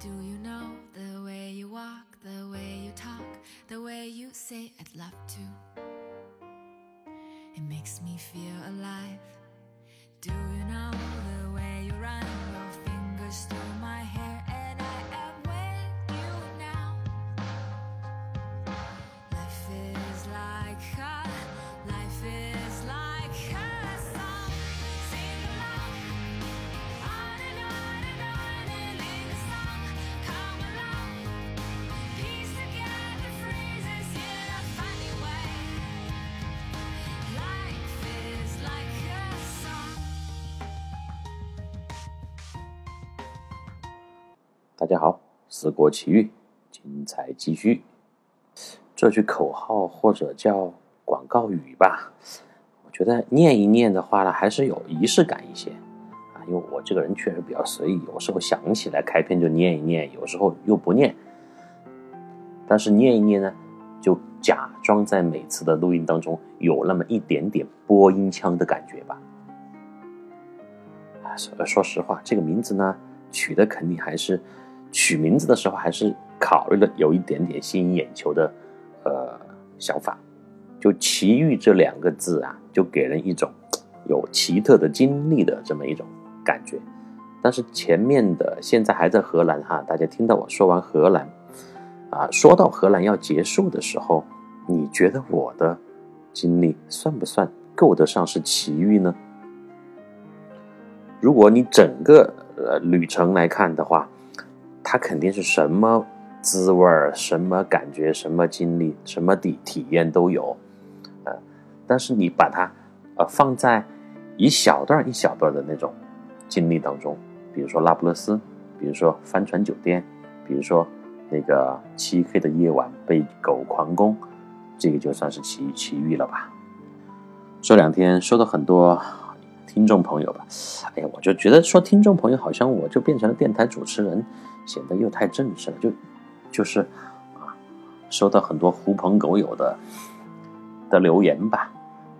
Do you know the way you walk, the way you talk, the way you say I'd love to? It makes me feel alive. Do you know the way you run your fingers through 大家好，思国奇遇，精彩继续。这句口号或者叫广告语吧，我觉得念一念的话呢，还是有仪式感一些啊。因为我这个人确实比较随意，有时候想起来开篇就念一念，有时候又不念。但是念一念呢，就假装在每次的录音当中有那么一点点播音腔的感觉吧。啊，说说实话，这个名字呢，取的肯定还是取名字的时候还是考虑了有一点点吸引眼球的呃想法。就“奇遇”这两个字啊，就给人一种有奇特的经历的这么一种感觉。但是前面的现在还在荷兰哈，大家听到我说完荷兰啊，说到荷兰要结束的时候，你觉得我的经历算不算够得上是奇遇呢？如果你整个呃旅程来看的话，它肯定是什么滋味、什么感觉、什么经历、什么体体验都有，呃，但是你把它呃放在一小段一小段的那种经历当中，比如说那不勒斯，比如说帆船酒店，比如说那个漆黑的夜晚被狗狂攻，这个就算是奇奇遇了吧。这两天收到很多听众朋友吧，哎呀，我就觉得说听众朋友好像我就变成了电台主持人，显得又太正式了，就就是啊，收到很多狐朋狗友的的留言吧，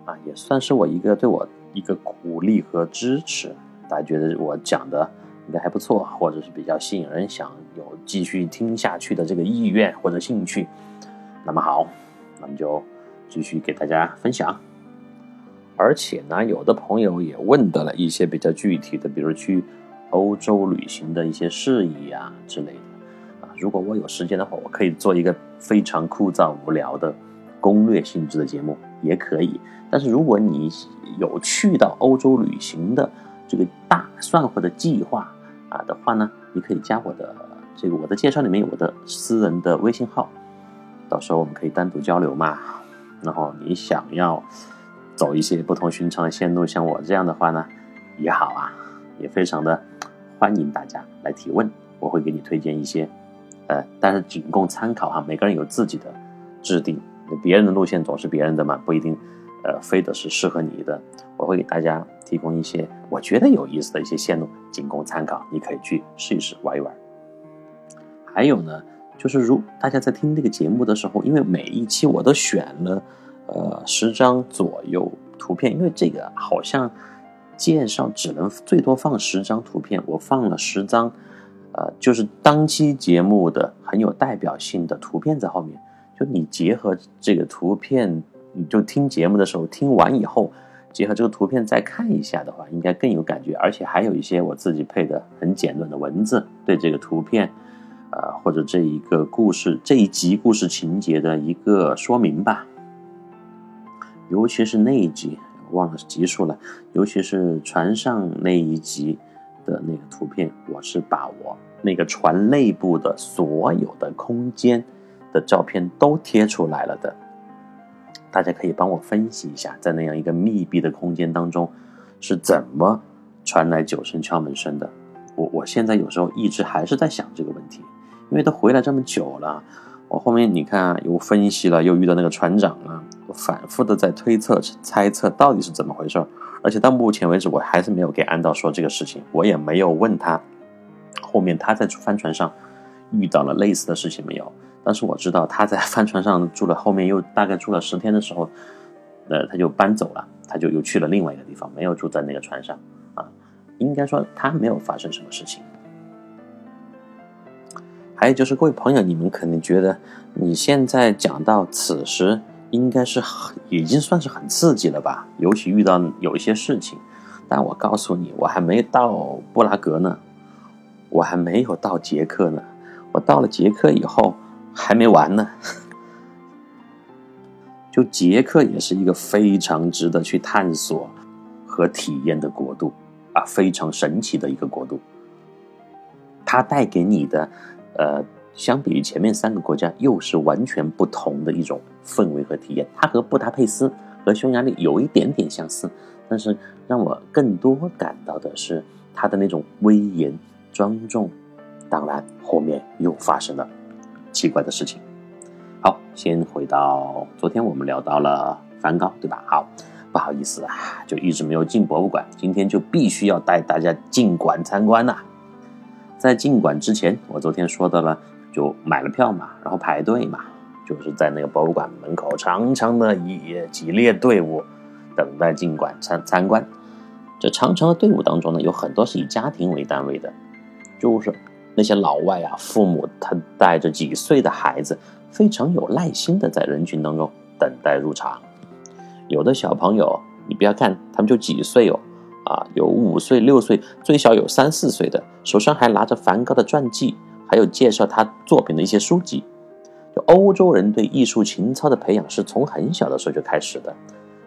啊，也算是我一个对我一个鼓励和支持，大家觉得我讲的应该还不错，或者是比较吸引人，想有继续听下去的这个意愿或者兴趣，那么好，那么就继续给大家分享。而且呢，有的朋友也问到了一些比较具体的，比如去欧洲旅行的一些事宜啊之类的啊。如果我有时间的话，我可以做一个非常枯燥无聊的攻略性质的节目，也可以。但是如果你有去到欧洲旅行的这个打算或者计划啊的话呢，你可以加我的这个我的介绍里面有我的私人的微信号，到时候我们可以单独交流嘛。然后你想要。走一些不同寻常的线路，像我这样的话呢，也好啊，也非常的欢迎大家来提问，我会给你推荐一些，呃，但是仅供参考哈，每个人有自己的制定，别人的路线总是别人的嘛，不一定，呃，非得是适合你的。我会给大家提供一些我觉得有意思的一些线路，仅供参考，你可以去试一试玩一玩。还有呢，就是如大家在听这个节目的时候，因为每一期我都选了。呃，十张左右图片，因为这个好像介绍只能最多放十张图片，我放了十张，呃，就是当期节目的很有代表性的图片在后面。就你结合这个图片，你就听节目的时候听完以后，结合这个图片再看一下的话，应该更有感觉。而且还有一些我自己配的很简短的文字，对这个图片，呃，或者这一个故事这一集故事情节的一个说明吧。尤其是那一集忘了集数了，尤其是船上那一集的那个图片，我是把我那个船内部的所有的空间的照片都贴出来了的。大家可以帮我分析一下，在那样一个密闭的空间当中，是怎么传来九声敲门声的？我我现在有时候一直还是在想这个问题，因为都回来这么久了。我后面你看又分析了，又遇到那个船长了，反复的在推测、猜测到底是怎么回事儿。而且到目前为止，我还是没有给安道说这个事情，我也没有问他后面他在帆船上遇到了类似的事情没有。但是我知道他在帆船上住了，后面又大概住了十天的时候，呃，他就搬走了，他就又去了另外一个地方，没有住在那个船上啊。应该说他没有发生什么事情。还有就是各位朋友，你们肯定觉得你现在讲到此时，应该是很已经算是很刺激了吧？尤其遇到有一些事情，但我告诉你，我还没到布拉格呢，我还没有到捷克呢，我到了捷克以后还没完呢。就捷克也是一个非常值得去探索和体验的国度啊，非常神奇的一个国度。它带给你的，呃，相比于前面三个国家，又是完全不同的一种氛围和体验。它和布达佩斯和匈牙利有一点点相似，但是让我更多感到的是它的那种威严庄重。当然，后面又发生了奇怪的事情。好，先回到昨天我们聊到了梵高，对吧？好，不好意思啊，就一直没有进博物馆，今天就必须要带大家进馆参观呐。在进馆之前，我昨天说到了，就买了票嘛，然后排队嘛，就是在那个博物馆门口长长的一几列队伍等待进馆参参观。这长长的队伍当中呢，有很多是以家庭为单位的，就是那些老外啊，父母他带着几岁的孩子。非常有耐心的在人群当中等待入场，有的小朋友，你不要看他们就几岁哦，啊，有五岁、六岁，最小有三四岁的，手上还拿着梵高的传记，还有介绍他作品的一些书籍。就欧洲人对艺术情操的培养是从很小的时候就开始的，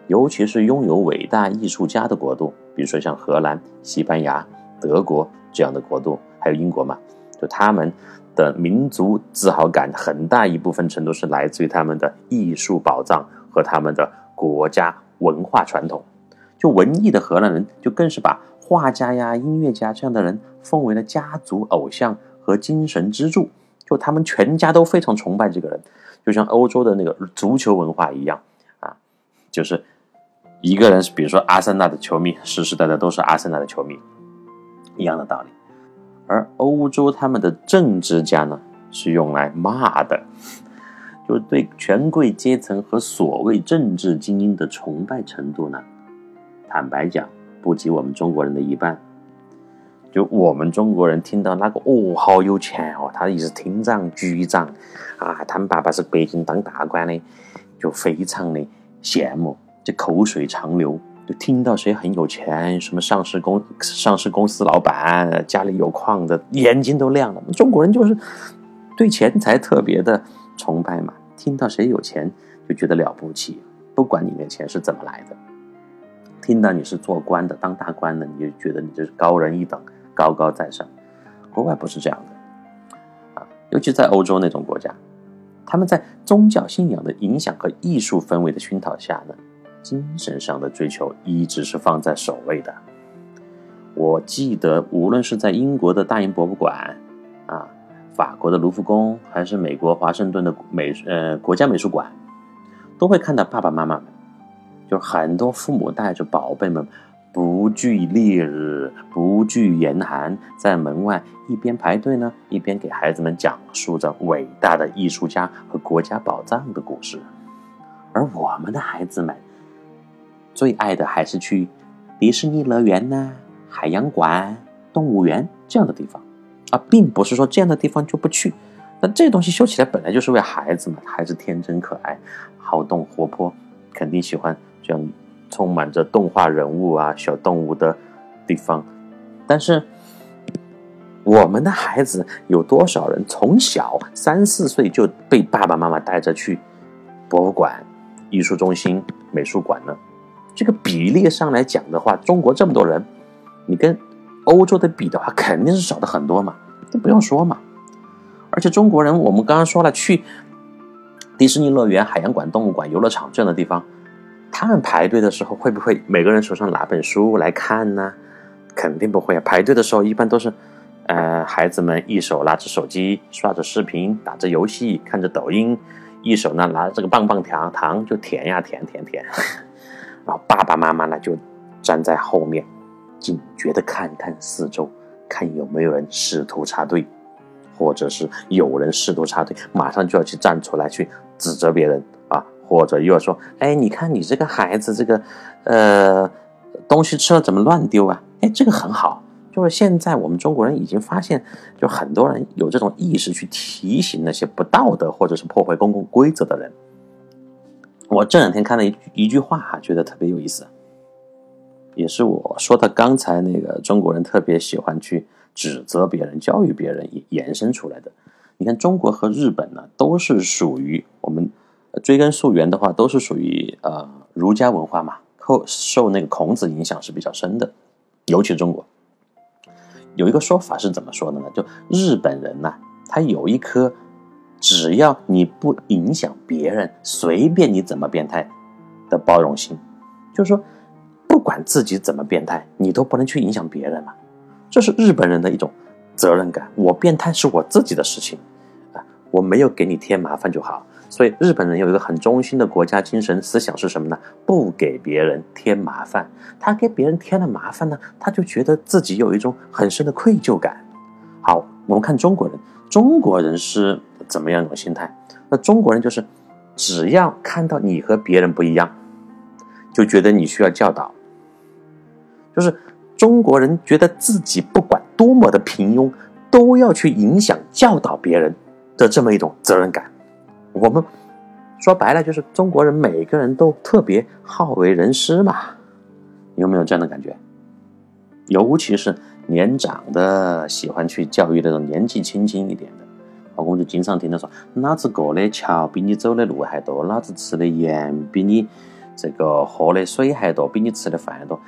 尤其是拥有伟大艺术家的国度，比如说像荷兰、西班牙、德国这样的国度，还有英国嘛，就他们。的民族自豪感很大一部分程度是来自于他们的艺术宝藏和他们的国家文化传统。就文艺的荷兰人，就更是把画家呀、音乐家这样的人奉为了家族偶像和精神支柱。就他们全家都非常崇拜这个人，就像欧洲的那个足球文化一样啊，就是一个人，比如说阿森纳的球迷，世世代代都是阿森纳的球迷，一样的道理。而欧洲他们的政治家呢，是用来骂的，就是对权贵阶层和所谓政治精英的崇拜程度呢，坦白讲不及我们中国人的一半。就我们中国人听到那个哦，好有钱哦，他也是厅长、局长啊，他们爸爸是北京当大官的，就非常的羡慕，就口水长流。就听到谁很有钱，什么上市公上市公司老板，家里有矿的，眼睛都亮了。中国人就是对钱财特别的崇拜嘛，听到谁有钱就觉得了不起，不管你的钱是怎么来的。听到你是做官的，当大官的，你就觉得你就是高人一等，高高在上。国外不是这样的啊，尤其在欧洲那种国家，他们在宗教信仰的影响和艺术氛围的熏陶下呢。精神上的追求一直是放在首位的。我记得，无论是在英国的大英博物馆，啊，法国的卢浮宫，还是美国华盛顿的美呃国家美术馆，都会看到爸爸妈妈们，就是很多父母带着宝贝们，不惧烈日，不惧严寒，在门外一边排队呢，一边给孩子们讲述着伟大的艺术家和国家宝藏的故事。而我们的孩子们。最爱的还是去迪士尼乐园呐、海洋馆、动物园这样的地方，啊，并不是说这样的地方就不去。那这东西修起来本来就是为孩子嘛，孩子天真可爱、好动活泼，肯定喜欢这样充满着动画人物啊、小动物的地方。但是我们的孩子有多少人从小三四岁就被爸爸妈妈带着去博物馆、艺术中心、美术馆呢？这个比例上来讲的话，中国这么多人，你跟欧洲的比的话，肯定是少的很多嘛，这不用说嘛。而且中国人，我们刚刚说了，去迪士尼乐园、海洋馆、动物馆、游乐场这样的地方，他们排队的时候，会不会每个人手上拿本书来看呢？肯定不会啊。排队的时候，一般都是，呃，孩子们一手拿着手机刷着视频、打着游戏、看着抖音，一手呢拿着这个棒棒糖糖就舔呀舔舔舔。然后爸爸妈妈呢就站在后面，警觉的看看四周，看有没有人试图插队，或者是有人试图插队，马上就要去站出来去指责别人，或者又要说，哎，你看你这个孩子这个，呃，东西吃了怎么乱丢啊？哎，这个很好，就是现在我们中国人已经发现，就很多人有这种意识去提醒那些不道德或者是破坏公共规则的人。我这两天看了一一句话哈，觉得特别有意思，也是我说的刚才那个中国人特别喜欢去指责别人、教育别人延伸出来的。你看，中国和日本呢，都是属于我们追根溯源的话，都是属于呃儒家文化嘛，后受那个孔子影响是比较深的，尤其中国。有一个说法是怎么说的呢？就日本人呐，他有一颗只要你不影响别人，随便你怎么变态的包容心，就是说，不管自己怎么变态，你都不能去影响别人嘛。这是日本人的一种责任感。我变态是我自己的事情啊，我没有给你添麻烦就好。所以日本人有一个很中心的国家精神思想是什么呢？不给别人添麻烦。他给别人添了麻烦呢，他就觉得自己有一种很深的愧疚感。好，我们看中国人，中国人是怎么样一种心态？那中国人就是，只要看到你和别人不一样，就觉得你需要教导。就是中国人觉得自己不管多么的平庸，都要去影响教导别人的这么一种责任感。我们说白了就是中国人，每个人都特别好为人师嘛，有没有这样的感觉？尤其是年长的，喜欢去教育那种年纪轻轻一点的，老公就经常听他说：“老子过的桥比你走的路还多，老子吃的盐比你这个喝的水还多，比你吃的饭还多。”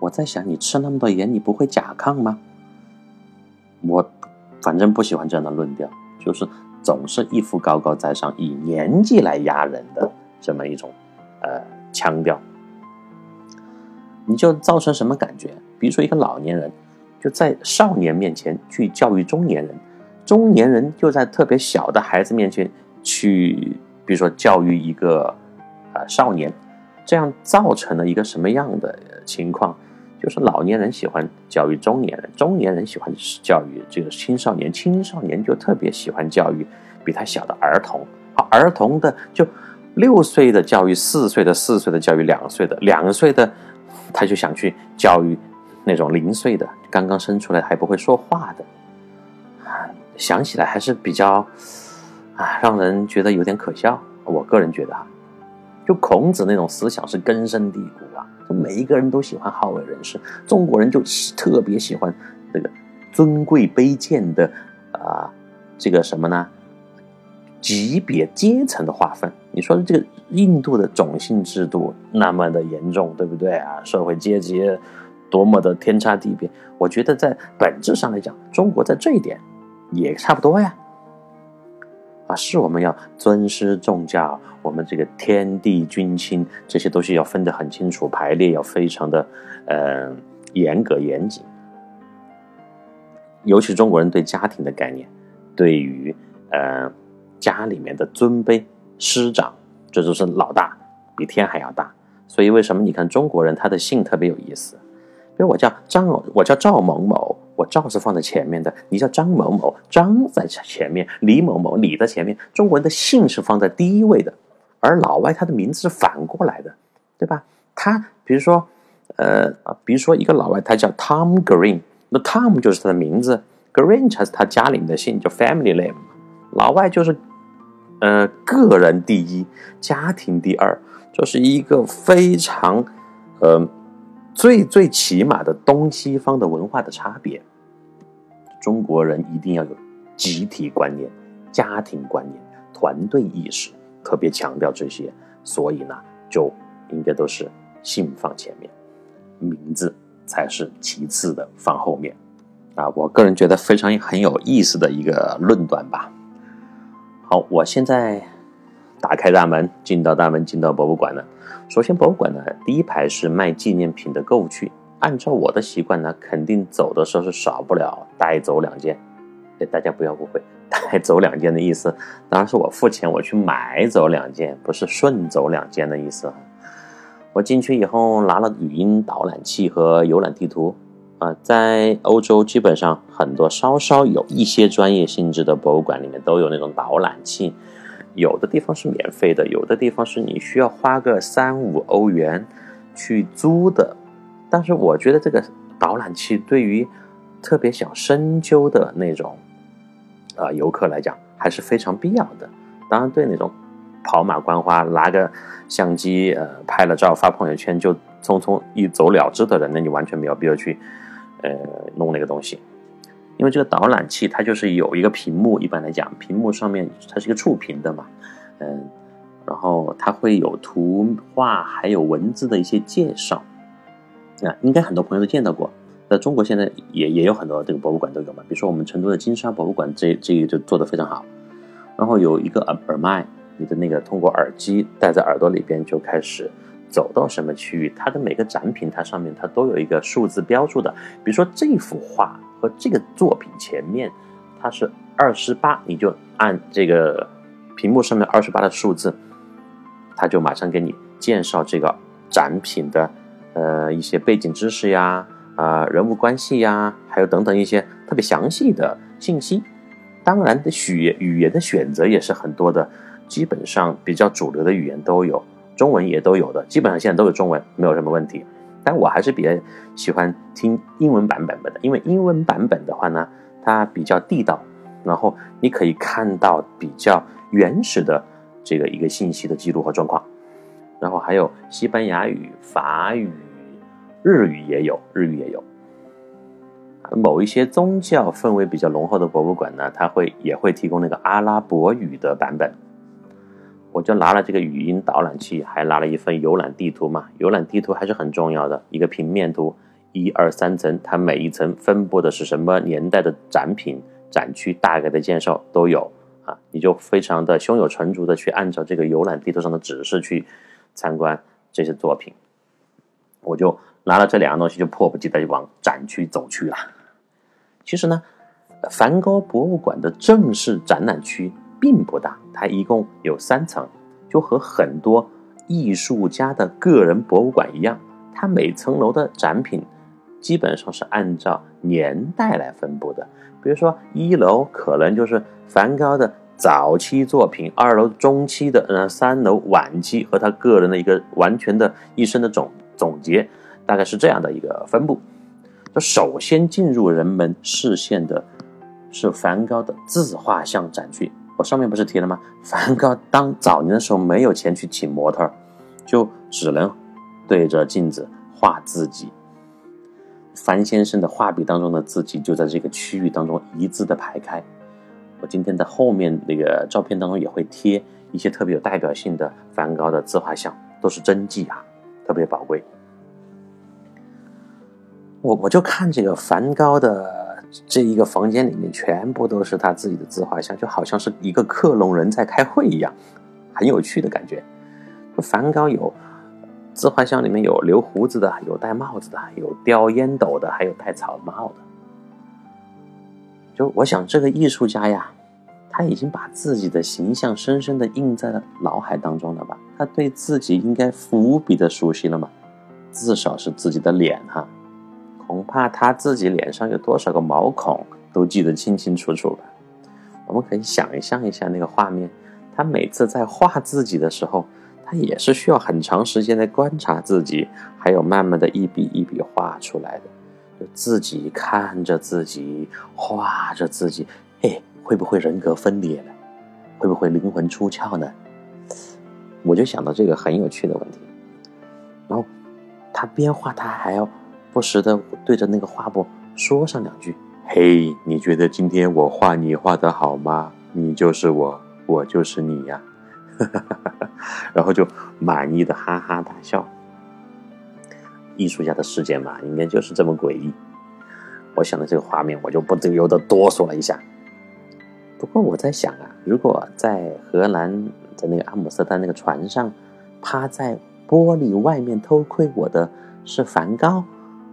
我在想，你吃那么多盐，你不会甲亢吗？我反正不喜欢这样的论调，就是。总是一副高高在上、以年纪来压人的这么一种呃腔调，你就造成什么感觉？比如说一个老年人就在少年面前去教育中年人，中年人就在特别小的孩子面前去，比如说教育一个啊少年，这样造成了一个什么样的情况？就是老年人喜欢教育中年人，中年人喜欢教育这个青少年，青少年就特别喜欢教育比他小的儿童。好，儿童的就六岁的教育四岁的，四岁的教育两岁的，两岁的他就想去教育那种零岁的，刚刚生出来还不会说话的。想起来还是比较啊，让人觉得有点可笑。我个人觉得哈，就孔子那种思想是根深蒂固啊。每一个人都喜欢好为人师，中国人就特别喜欢这个尊贵卑贱的啊，这个什么呢？级别阶层的划分。你说这个印度的种姓制度那么的严重，对不对啊？社会阶级多么的天差地别？我觉得在本质上来讲，中国在这一点也差不多呀。啊，是我们要尊师重教，我们这个天地君亲这些东西要分得很清楚，排列要非常的，呃，严格严谨。尤其中国人对家庭的概念，对于呃家里面的尊卑师长，这就是老大比天还要大。所以为什么你看中国人他的姓特别有意思？比如我叫张，我叫赵某某。我赵是放在前面的，你叫张某某，张在前面，李某某，李在前面。中国人的姓是放在第一位的，而老外他的名字是反过来的，对吧？他比如说，呃比如说一个老外他叫 Tom Green，那 Tom 就是他的名字，Green 才是他家里面的姓，叫 family name。老外就是，呃，个人第一，家庭第二，这是一个非常，呃。最最起码的东西方的文化的差别，中国人一定要有集体观念、家庭观念、团队意识，特别强调这些，所以呢，就应该都是姓放前面，名字才是其次的放后面。啊，我个人觉得非常很有意思的一个论断吧。好，我现在打开大门，进到大门，进到博物馆了。首先，博物馆呢，第一排是卖纪念品的购物区。按照我的习惯呢，肯定走的时候是少不了带走两件。哎，大家不要误会，带走两件的意思，当然是我付钱我去买走两件，不是顺走两件的意思。我进去以后拿了语音导览器和游览地图。啊，在欧洲基本上很多稍稍有一些专业性质的博物馆里面都有那种导览器。有的地方是免费的，有的地方是你需要花个三五欧元去租的，但是我觉得这个导览器对于特别想深究的那种呃游客来讲，还是非常必要的。当然，对那种跑马观花、拿个相机呃拍了照发朋友圈就匆匆一走了之的人，那你完全没有必要去呃弄那个东西。因为这个导览器它就是有一个屏幕，一般来讲，屏幕上面它是一个触屏的嘛，嗯，然后它会有图画还有文字的一些介绍，啊，应该很多朋友都见到过，在中国现在也也有很多这个博物馆都有嘛，比如说我们成都的金沙博物馆，这这个就做的非常好，然后有一个耳耳麦，你的那个通过耳机戴在耳朵里边就开始走到什么区域，它的每个展品它上面它都有一个数字标注的，比如说这幅画。和这个作品前面，它是二十八，你就按这个屏幕上面二十八的数字，它就马上给你介绍这个展品的呃一些背景知识呀，啊人物关系呀，还有等等一些特别详细的信息。当然的，语语言的选择也是很多的，基本上比较主流的语言都有，中文也都有的，基本上现在都有中文，没有什么问题。但我还是比较喜欢听英文版本的，因为英文版本的话呢，它比较地道，然后你可以看到比较原始的这个一个信息的记录和状况，然后还有西班牙语、法语、日语也有，日语也有。某一些宗教氛围比较浓厚的博物馆呢，它会也会提供那个阿拉伯语的版本。我就拿了这个语音导览器，还拿了一份游览地图嘛。游览地图还是很重要的，一个平面图，一二三层，它每一层分布的是什么年代的展品、展区，大概的介绍都有啊。你就非常的胸有成竹的去按照这个游览地图上的指示去参观这些作品。我就拿了这两样东西，就迫不及待就往展区走去了。其实呢，梵高博物馆的正式展览区。并不大，它一共有三层，就和很多艺术家的个人博物馆一样，它每层楼的展品基本上是按照年代来分布的。比如说，一楼可能就是梵高的早期作品，二楼中期的，嗯，三楼晚期和他个人的一个完全的一生的总总结，大概是这样的一个分布。就首先进入人们视线的是梵高的自画像展区。我上面不是提了吗？梵高当早年的时候没有钱去请模特，就只能对着镜子画自己。樊先生的画笔当中的自己就在这个区域当中一字的排开。我今天在后面那个照片当中也会贴一些特别有代表性的梵高的自画像，都是真迹啊，特别宝贵。我我就看这个梵高的。这一个房间里面全部都是他自己的自画像，就好像是一个克隆人在开会一样，很有趣的感觉。梵高有自画像里面有留胡子的，有戴帽子的，有叼烟斗的，还有戴草帽的。就我想，这个艺术家呀，他已经把自己的形象深深的印在了脑海当中了吧？他对自己应该无比的熟悉了嘛？至少是自己的脸哈。恐怕他自己脸上有多少个毛孔都记得清清楚楚吧。我们可以想象一下那个画面，他每次在画自己的时候，他也是需要很长时间的观察自己，还有慢慢的一笔一笔画出来的。就自己看着自己画着自己，哎，会不会人格分裂呢？会不会灵魂出窍呢？我就想到这个很有趣的问题。然后他边画，他还要。不时的对着那个画布说上两句：“嘿，你觉得今天我画你画的好吗？你就是我，我就是你呀。”然后就满意的哈哈大笑。艺术家的世界嘛，应该就是这么诡异。我想到这个画面，我就不由得哆嗦了一下。不过我在想啊，如果在荷兰在那个阿姆斯特丹那个船上，趴在玻璃外面偷窥我的是梵高。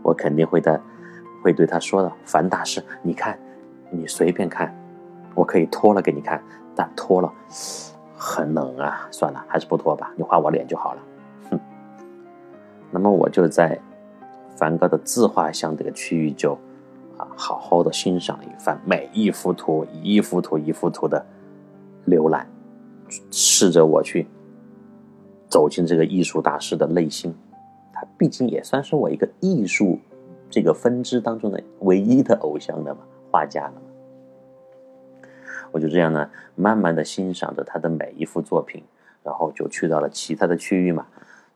我肯定会的，会对他说的，樊大师，你看，你随便看，我可以脱了给你看，但脱了很冷啊，算了，还是不脱吧，你画我脸就好了。哼，那么我就在梵高的自画像这个区域就啊，好好的欣赏了一番，每一幅图一幅图一幅图的浏览，试着我去走进这个艺术大师的内心。他毕竟也算是我一个艺术这个分支当中的唯一的偶像的嘛，画家了嘛。我就这样呢，慢慢的欣赏着他的每一幅作品，然后就去到了其他的区域嘛。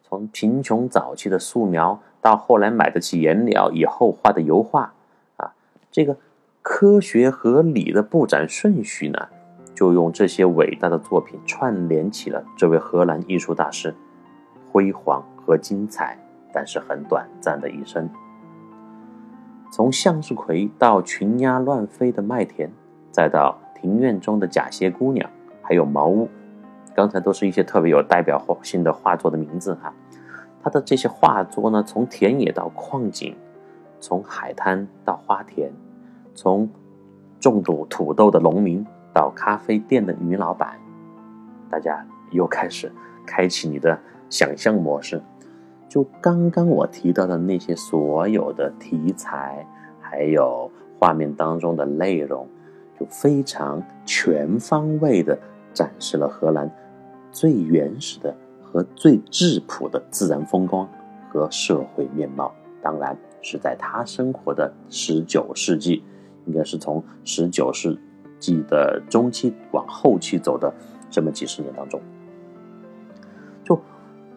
从贫穷早期的素描，到后来买得起颜料以后画的油画，啊，这个科学合理的布展顺序呢，就用这些伟大的作品串联起了这位荷兰艺术大师辉煌和精彩，但是很短暂的一生。从向日葵到群鸭乱飞的麦田，再到庭院中的假鞋姑娘，还有茅屋。刚才都是一些特别有代表性的画作的名字哈，他的这些画作呢，从田野到矿井，从海滩到花田，从种土土豆的农民到咖啡店的女老板，大家又开始开启你的想象模式。就刚刚我提到的那些所有的题材，还有画面当中的内容，就非常全方位的展示了荷兰。最原始的和最质朴的自然风光和社会面貌，当然是在他生活的十九世纪，应该是从十九世纪的中期往后期走的这么几十年当中，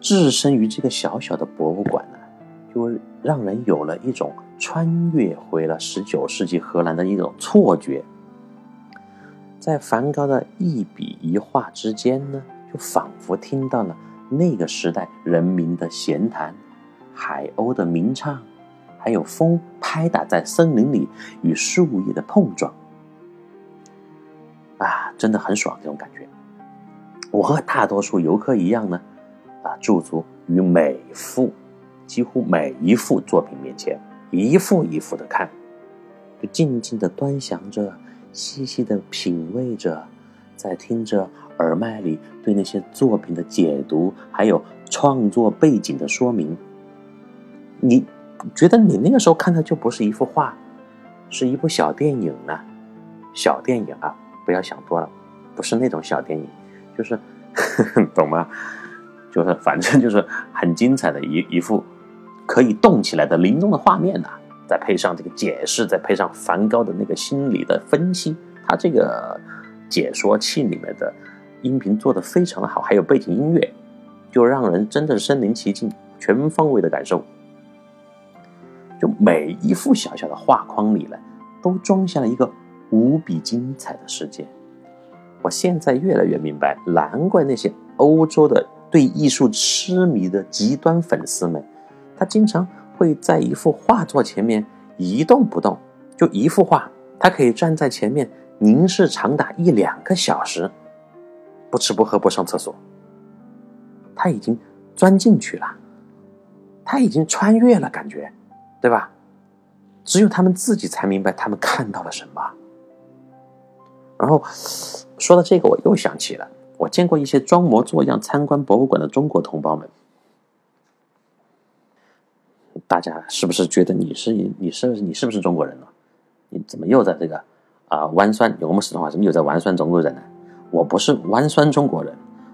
置身于这个小小的博物馆呢，就让人有了一种穿越回了十九世纪荷兰的一种错觉，在梵高的一笔一画之间呢。就仿佛听到了那个时代人民的闲谈，海鸥的鸣唱，还有风拍打在森林里与树叶的碰撞，啊，真的很爽这种感觉。我和大多数游客一样呢，驻足于每幅，几乎每一幅作品面前，一幅一幅的看，就静静的端详着，细细的品味着，在听着。耳麦里对那些作品的解读，还有创作背景的说明，你觉得你那个时候看的就不是一幅画，是一部小电影呢？小电影啊，不要想多了，不是那种小电影，就是 懂吗？就是反正就是很精彩的一一幅可以动起来的灵动的画面呐，再配上这个解释，再配上梵高的那个心理的分析，他这个解说器里面的。音频做的非常的好，还有背景音乐，就让人真的身临其境，全方位的感受。就每一幅小小的画框里呢，都装下了一个无比精彩的世界。我现在越来越明白，难怪那些欧洲的对艺术痴迷的极端粉丝们，他经常会在一幅画作前面一动不动，就一幅画，他可以站在前面凝视长达一两个小时。不吃不喝不上厕所，他已经钻进去了，他已经穿越了，感觉，对吧？只有他们自己才明白他们看到了什么。然后说到这个，我又想起了我见过一些装模作样参观博物馆的中国同胞们，大家是不是觉得你是你是不是你是不是中国人呢？你怎么又在这个啊弯酸？我们四川话怎么又在弯酸中国人呢？我不是弯酸中国人，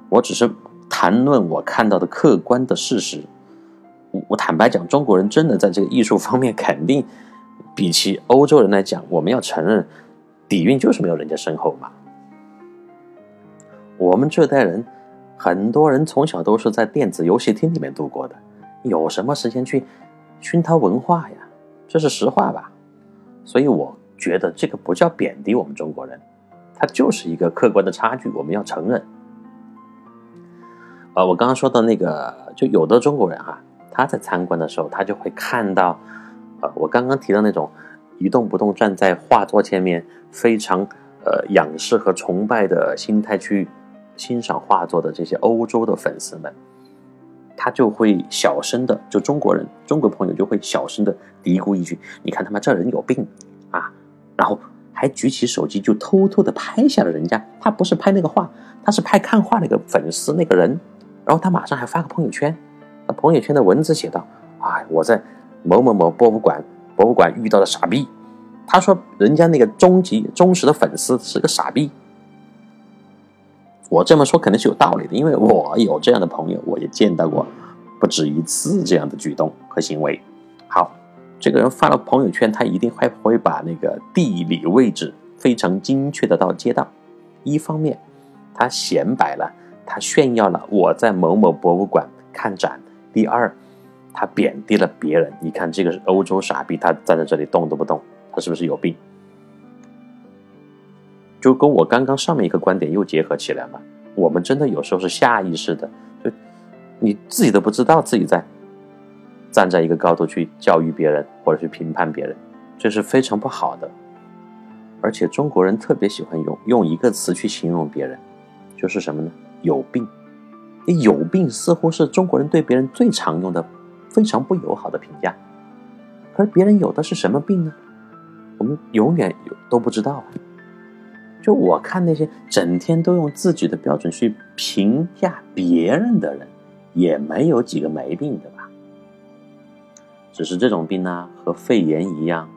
我只是谈论我看到的客观的事实。我我坦白讲，中国人真的在这个艺术方面，肯定比起欧洲人来讲，我们要承认底蕴就是没有人家深厚嘛。我们这代人，很多人从小都是在电子游戏厅里面度过的，有什么时间去熏陶文化呀？这是实话吧？所以我觉得这个不叫贬低我们中国人。它就是一个客观的差距，我们要承认。呃，我刚刚说的那个，就有的中国人哈，他在参观的时候，他就会看到，呃，我刚刚提到那种一动不动站在画作前面，非常呃仰视和崇拜的心态去欣赏画作的这些欧洲的粉丝们，他就会小声的，就中国人，中国朋友就会小声的嘀咕一句：“你看他妈这人有病啊！”然后。还举起手机就偷偷的拍下了人家，他不是拍那个画，他是拍看画那个粉丝那个人，然后他马上还发个朋友圈，那朋友圈的文字写道：“啊，我在某某某博物馆博物馆遇到了傻逼。”他说人家那个终极忠实的粉丝是个傻逼。我这么说肯定是有道理的，因为我有这样的朋友，我也见到过不止一次这样的举动和行为。好，这个人发了朋友圈，他一定会不会把那个地理位置非常精确的到街道。一方面，他显摆了，他炫耀了我在某某博物馆看展；第二，他贬低了别人。你看这个是欧洲傻逼，他站在这里动都不动，他是不是有病？就跟我刚刚上面一个观点又结合起来嘛。我们真的有时候是下意识的，就你自己都不知道自己在站在一个高度去教育别人或者去评判别人，这是非常不好的。而且中国人特别喜欢用用一个词去形容别人，就是什么呢？有病。你有病似乎是中国人对别人最常用的、非常不友好的评价。可是别人有的是什么病呢？我们永远都不知道啊。就我看那些整天都用自己的标准去评价别人的人，也没有几个没病的吧？只是这种病呢，和肺炎一样，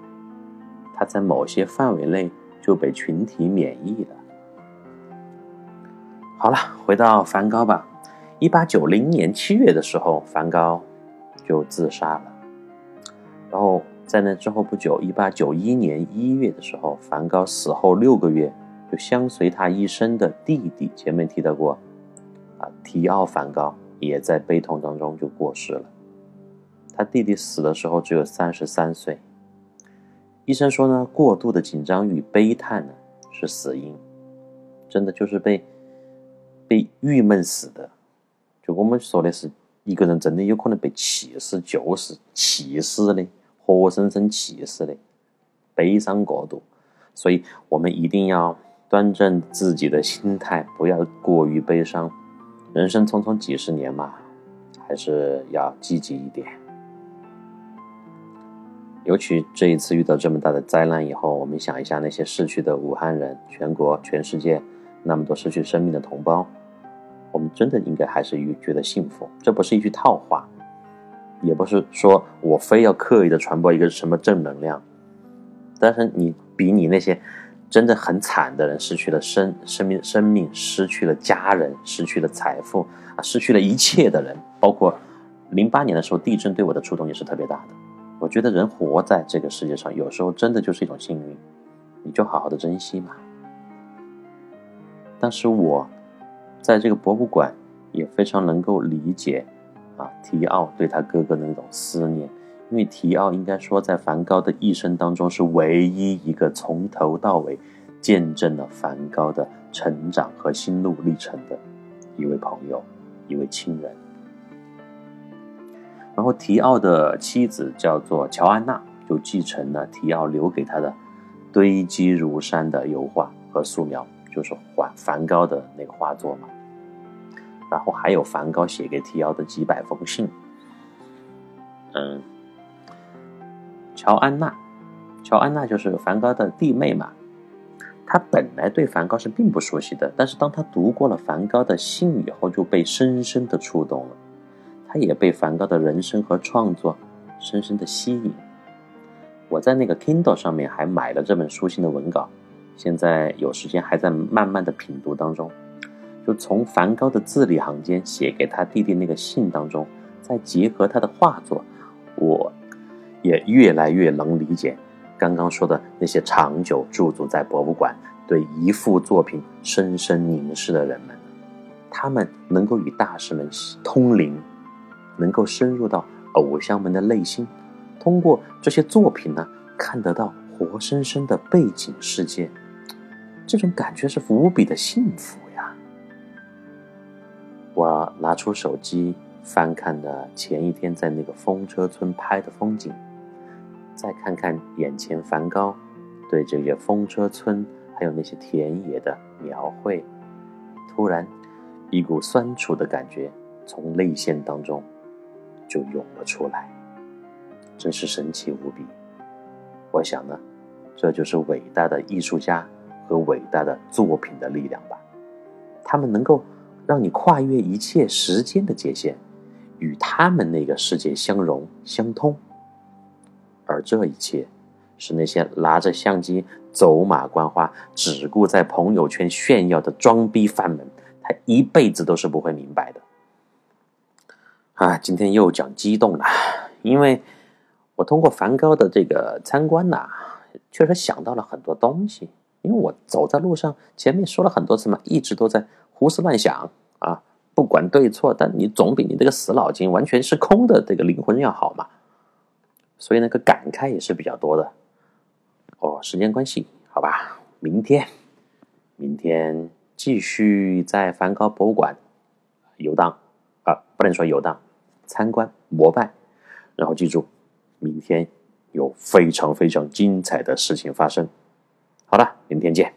它在某些范围内就被群体免疫了。好了，回到梵高吧。一八九零年七月的时候，梵高就自杀了。然后在那之后不久，一八九一年一月的时候，梵高死后六个月。相随他一生的弟弟，前面提到过，啊，提奥·梵高也在悲痛当中就过世了。他弟弟死的时候只有三十三岁。医生说呢，过度的紧张与悲叹呢是死因，真的就是被被郁闷死的。就我们说的是，一个人真的有可能被气死，就是气死的，活生生气死的，悲伤过度。所以我们一定要。端正自己的心态，不要过于悲伤。人生匆匆几十年嘛，还是要积极一点。尤其这一次遇到这么大的灾难以后，我们想一下那些逝去的武汉人，全国、全世界那么多失去生命的同胞，我们真的应该还是觉得幸福。这不是一句套话，也不是说我非要刻意的传播一个什么正能量。但是你比你那些。真的很惨的人，失去了生生命、生命，失去了家人，失去了财富啊，失去了一切的人，包括零八年的时候地震对我的触动也是特别大的。我觉得人活在这个世界上，有时候真的就是一种幸运，你就好好的珍惜嘛。但是我在这个博物馆也非常能够理解啊，提奥对他哥哥的那种思念。因为提奥应该说，在梵高的一生当中是唯一一个从头到尾见证了梵高的成长和心路历程的一位朋友，一位亲人。然后提奥的妻子叫做乔安娜，就继承了提奥留给他的堆积如山的油画和素描，就是梵梵高的那个画作嘛。然后还有梵高写给提奥的几百封信，嗯。乔安娜，乔安娜就是梵高的弟妹嘛。她本来对梵高是并不熟悉的，但是当她读过了梵高的信以后，就被深深的触动了。她也被梵高的人生和创作深深的吸引。我在那个 Kindle 上面还买了这本书信的文稿，现在有时间还在慢慢的品读当中。就从梵高的字里行间写给他弟弟那个信当中，再结合他的画作，我。也越来越能理解刚刚说的那些长久驻足在博物馆、对一幅作品深深凝视的人们，他们能够与大师们通灵，能够深入到偶像们的内心，通过这些作品呢，看得到活生生的背景世界，这种感觉是无比的幸福呀！我拿出手机翻看了前一天在那个风车村拍的风景。再看看眼前梵高对这些风车村还有那些田野的描绘，突然一股酸楚的感觉从泪腺当中就涌了出来，真是神奇无比。我想呢，这就是伟大的艺术家和伟大的作品的力量吧，他们能够让你跨越一切时间的界限，与他们那个世界相融相通。而这一切，是那些拿着相机走马观花、只顾在朋友圈炫耀的装逼犯们，他一辈子都是不会明白的。啊，今天又讲激动了，因为我通过梵高的这个参观呐，确实想到了很多东西。因为我走在路上，前面说了很多次嘛，一直都在胡思乱想啊，不管对错，但你总比你这个死脑筋完全是空的这个灵魂要好嘛。所以那个感慨也是比较多的。哦，时间关系，好吧，明天，明天继续在梵高博物馆游荡啊，不能说游荡，参观膜拜，然后记住，明天有非常非常精彩的事情发生。好了，明天见。